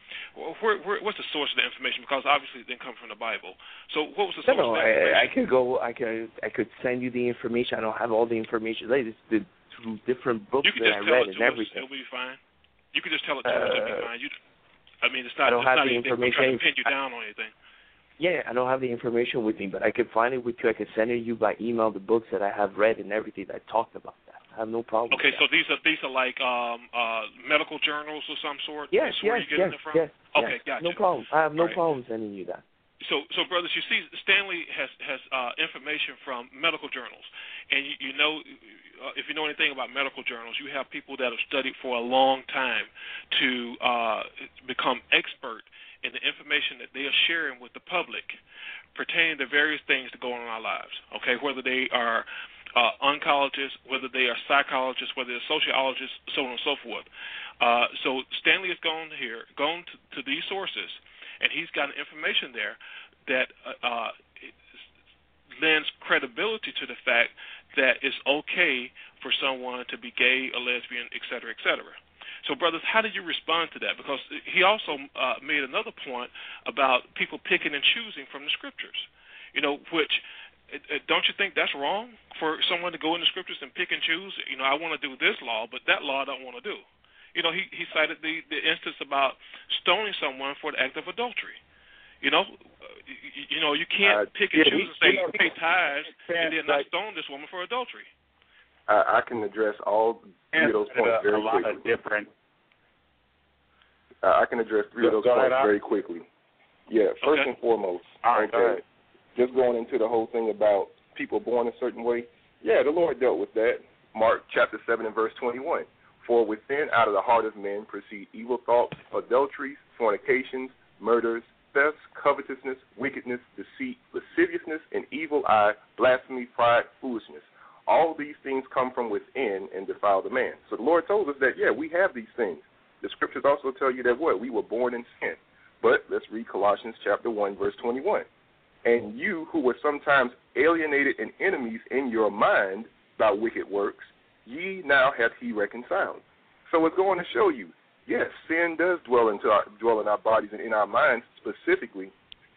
Where, where, what's the source of the information? Because obviously it didn't come from the Bible. So what was the source no, of that? I, I could go. I could. I could send you the information. I don't have all the information. Like it's the through different books You can that I just read and us. everything. It'll be fine. You can just tell it to us. It'll be Uh, fine. You, I mean, it's not. I don't have not the trying to information. pin you down on anything. Yeah, I don't have the information with me, but I can find it with you. I can send it you by email the books that I have read and everything that talked about that. I have no problem. Okay, with so that. these are these are like um uh medical journals of some sort. yes, That's where yes, you're getting yes, it from. yes, Okay, yes. gotcha. No problem. I have no right. problem sending you that. So, so brothers, you see, Stanley has has uh, information from medical journals, and you, you know, uh, if you know anything about medical journals, you have people that have studied for a long time to uh, become expert in the information that they are sharing with the public pertaining to various things that go on in our lives. Okay, whether they are uh, oncologists, whether they are psychologists, whether they're sociologists, so on and so forth. Uh, so Stanley has gone here, gone to, to these sources, and he's got information there that uh, uh, lends credibility to the fact that it's okay for someone to be gay, a lesbian, et cetera, et cetera. So, brothers, how did you respond to that? Because he also uh, made another point about people picking and choosing from the scriptures. You know, which don't you think that's wrong for someone to go in the scriptures and pick and choose? You know, I want to do this law, but that law I don't want to do. You know, he he cited the the instance about stoning someone for the act of adultery. You know, you, you know you can't uh, pick and yeah, choose and say you pay tithes and then not stone this woman for adultery. I, I can address all three of those points very a lot quickly. of different. Uh, I can address three of those points Al. very quickly. Yeah, first Okay. and foremost, All right, okay, ahead. just going into the whole thing about people born a certain way. Yeah, the Lord dealt with that. Mark chapter seven and verse twenty-one. For within out of the heart of men proceed evil thoughts, adulteries, fornications, murders, thefts, covetousness, wickedness, deceit, lasciviousness, an evil eye, blasphemy, pride, foolishness. All these things come from within and defile the man. So the Lord told us that, yeah, we have these things. The scriptures also tell you that what? We were born in sin. But let's read Colossians chapter 1, verse 21. And you who were sometimes alienated and enemies in your mind by wicked works, ye now hath he reconciled. So it's going to show you, yes, sin does dwell into our, dwell in our bodies and in our minds specifically.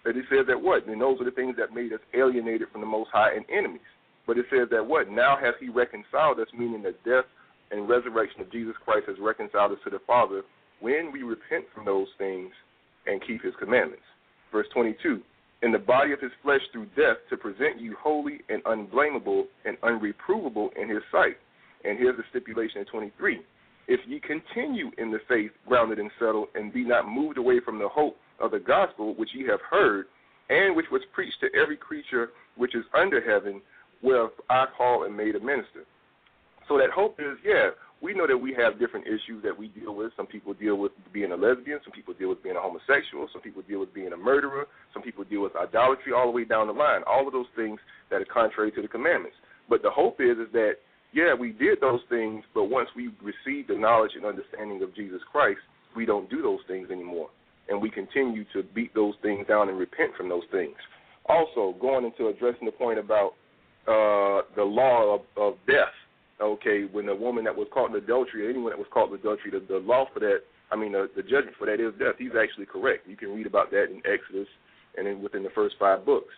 that it says that what? And those are the things that made us alienated from the Most High and enemies. But it says that what? Now has he reconciled us, meaning the death and resurrection of Jesus Christ has reconciled us to the Father when we repent from those things and keep his commandments. Verse 22 In the body of his flesh through death to present you holy and unblameable and unreprovable in his sight. And here's the stipulation in 23 If ye continue in the faith, grounded and settled, and be not moved away from the hope of the gospel which ye have heard, and which was preached to every creature which is under heaven, whereof I call and made a minister. So that hope is, yeah, we know that we have different issues that we deal with. Some people deal with being a lesbian, some people deal with being a homosexual, some people deal with being a murderer, some people deal with idolatry, all the way down the line. All of those things that are contrary to the commandments. But the hope is, is that yeah, we did those things, but once we received the knowledge and understanding of Jesus Christ, we don't do those things anymore, and we continue to beat those things down and repent from those things. Also, going into addressing the point about uh, the law of, of death. Okay, when a woman that was caught in adultery, or anyone that was caught in adultery, the, the law for that, I mean, the, the judgment for that is death. He's actually correct. You can read about that in Exodus and then within the first five books.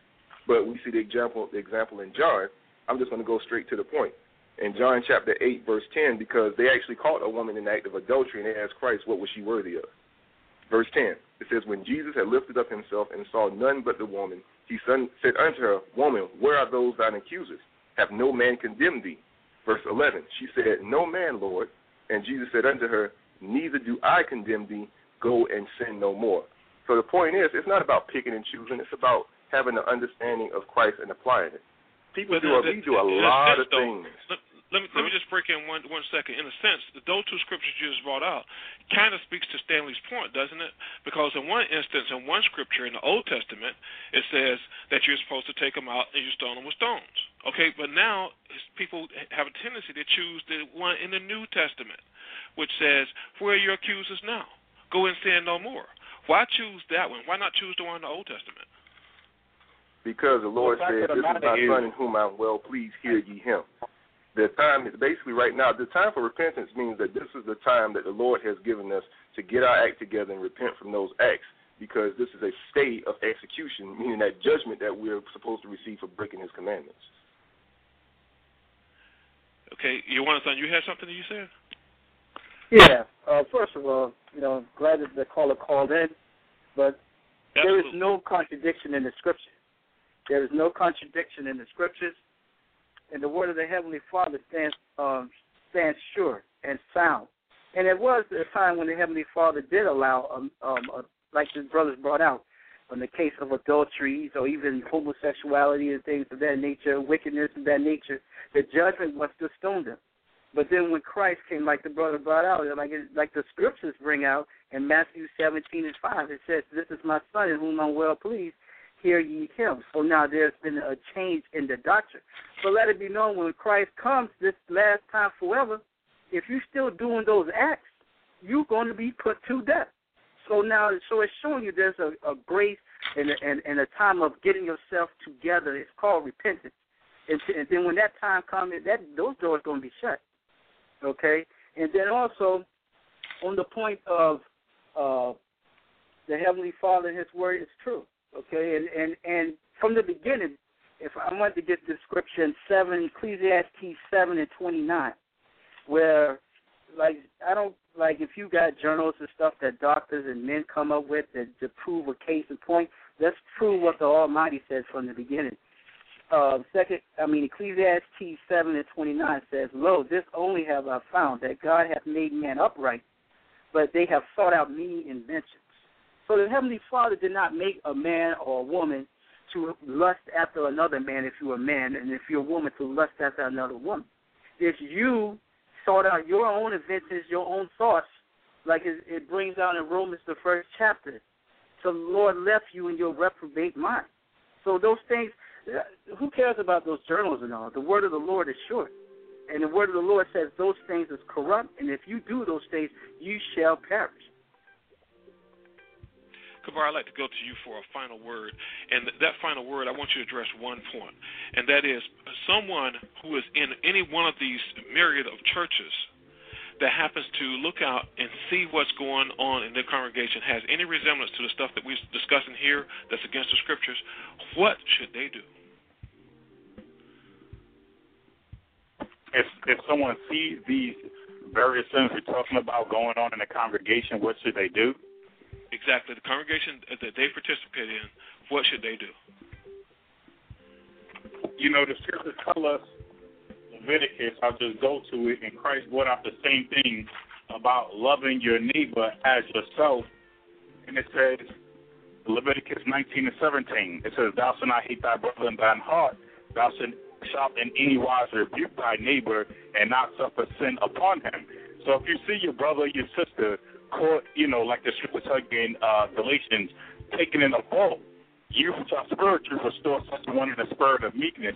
But we see the example, the example in John. I'm just going to go straight to the point. In John chapter 8, verse 10, because they actually caught a woman in the act of adultery, and they asked Christ, what was she worthy of? Verse 10, it says, When Jesus had lifted up himself and saw none but the woman, he said unto her, Woman, where are those thine accusers? Have no man condemned thee? Verse 11, she said, No man, Lord. And Jesus said unto her, Neither do I condemn thee. Go and sin no more. So the point is, it's not about picking and choosing. It's about having an understanding of Christ and applying it. People But do a, the- we do a lot of things. Let, let me let me just break in one one second. In a sense, those two scriptures you just brought out kind of speaks to Stanley's point, doesn't it? Because in one instance, in one scripture in the Old Testament, it says that you're supposed to take them out and you stone them with stones. Okay, but now people have a tendency to choose the one in the New Testament, which says, "Where are your accusers now? Go and sin no more." Why choose that one? Why not choose the one in the Old Testament? Because the Lord fact said, This is my son in whom I'm well pleased, hear ye him. The time is basically right now, the time for repentance means that this is the time that the Lord has given us to get our act together and repent from those acts because this is a state of execution, meaning that judgment that we're supposed to receive for breaking his commandments. Okay, you want to? You had something that you said? Yeah. Uh, first of all, you know, glad that the caller called in, but there is no contradiction in the scripture. There is no contradiction in the scriptures, and the word of the heavenly Father stands um, stands sure and sound. And it was a time when the heavenly Father did allow, um, um, uh, like the brothers brought out, in the case of adulteries or even homosexuality and things of that nature, wickedness of that nature, the judgment was to stone them. But then when Christ came, like the brother brought out, like like the scriptures bring out in Matthew 17 and 5, it says, "This is my son in whom I'm well pleased. Hear ye him." So now there's been a change in the doctrine. But let it be known when Christ comes this last time forever, if you're still doing those acts, you're going to be put to death. So now, so it's showing you there's a, a grace and, and and a time of getting yourself together. It's called repentance. And, and then when that time comes, that those doors going to be shut. Okay, and then also on the point of uh, the Heavenly Father His Word is true. Okay, and and and from the beginning, if I want to get the scripture in seven Ecclesiastes seven and twenty nine, where like I don't like if you got journals and stuff that doctors and men come up with to, to prove a case in point, let's prove what the Almighty says from the beginning. Uh, second, I mean Ecclesiastes seven and twenty nine says, "Lo, this only have I found that God hath made man upright, but they have sought out many inventions." So the Heavenly Father did not make a man or a woman to lust after another man if you're a man, and if you're a woman to lust after another woman. If you sought out your own inventions, your own thoughts, like it, it brings out in Romans the first chapter. So the Lord left you in your reprobate mind. So those things, who cares about those journals and all? The word of the Lord is sure. And the word of the Lord says those things is corrupt, and if you do those things, you shall perish. Kavar, I'd like to go to you for a final word. And that final word, I want you to address one point, and that is someone who is in any one of these myriad of churches that happens to look out and see what's going on in their congregation has any resemblance to the stuff that we're discussing here that's against the scriptures, what should they do? If if someone sees these various things we're talking about going on in the congregation, what should they do? Exactly the congregation that they participate in, what should they do? You know, the scriptures tell us Leviticus, I'll just go to it, and Christ brought out the same thing about loving your neighbor as yourself. And it says, Leviticus 19 and 17, it says, Thou shalt not hate thy brother in thine heart, thou shalt in any wise rebuke thy neighbor and not suffer sin upon him. So if you see your brother, your sister caught, you know, like the scripture in uh, Galatians, taken in a fault. You which are spiritual restore such a one in the spirit of meekness,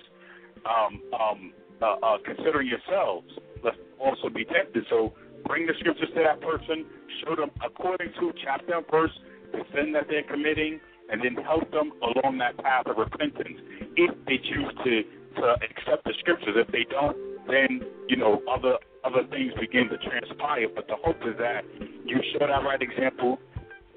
um, um, uh, uh, considering yourselves, let's also be tempted. So bring the scriptures to that person, show them according to chapter and verse the sin that they're committing, and then help them along that path of repentance if they choose to to accept the scriptures. If they don't, then you know other other things begin to transpire. But the hope is that you show that right example,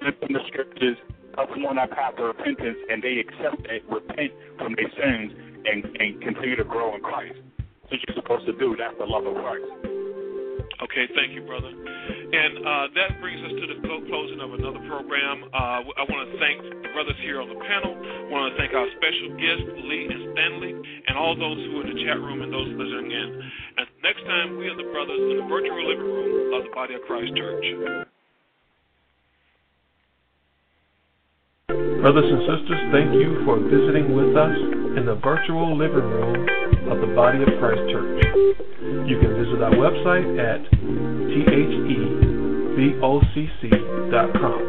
them the scriptures, help them on that path of repentance, and they accept it, repent from their sins, and, and continue to grow in Christ. That's what you're supposed to do. That's the love of Christ. Okay, thank you, brother. And uh, that brings us to the closing of another program. Uh, I want to thank the brothers here on the panel. I want to thank our special guests, Lee and Stanley, and all those who are in the chat room and those listening in. And next time, we are the brothers in the virtual living room of the Body of Christ Church. Brothers and sisters, thank you for visiting with us in the virtual living room of the Body of Christ Church. You can visit our website at thevocc.com.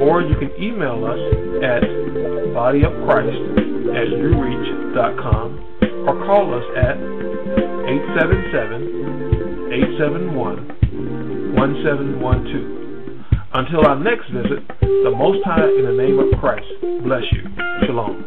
Or you can email us at bodyofchrist at ureach.com or call us at 877 871 1712. Until our next visit, the Most High, in the name of Christ, bless you. Shalom.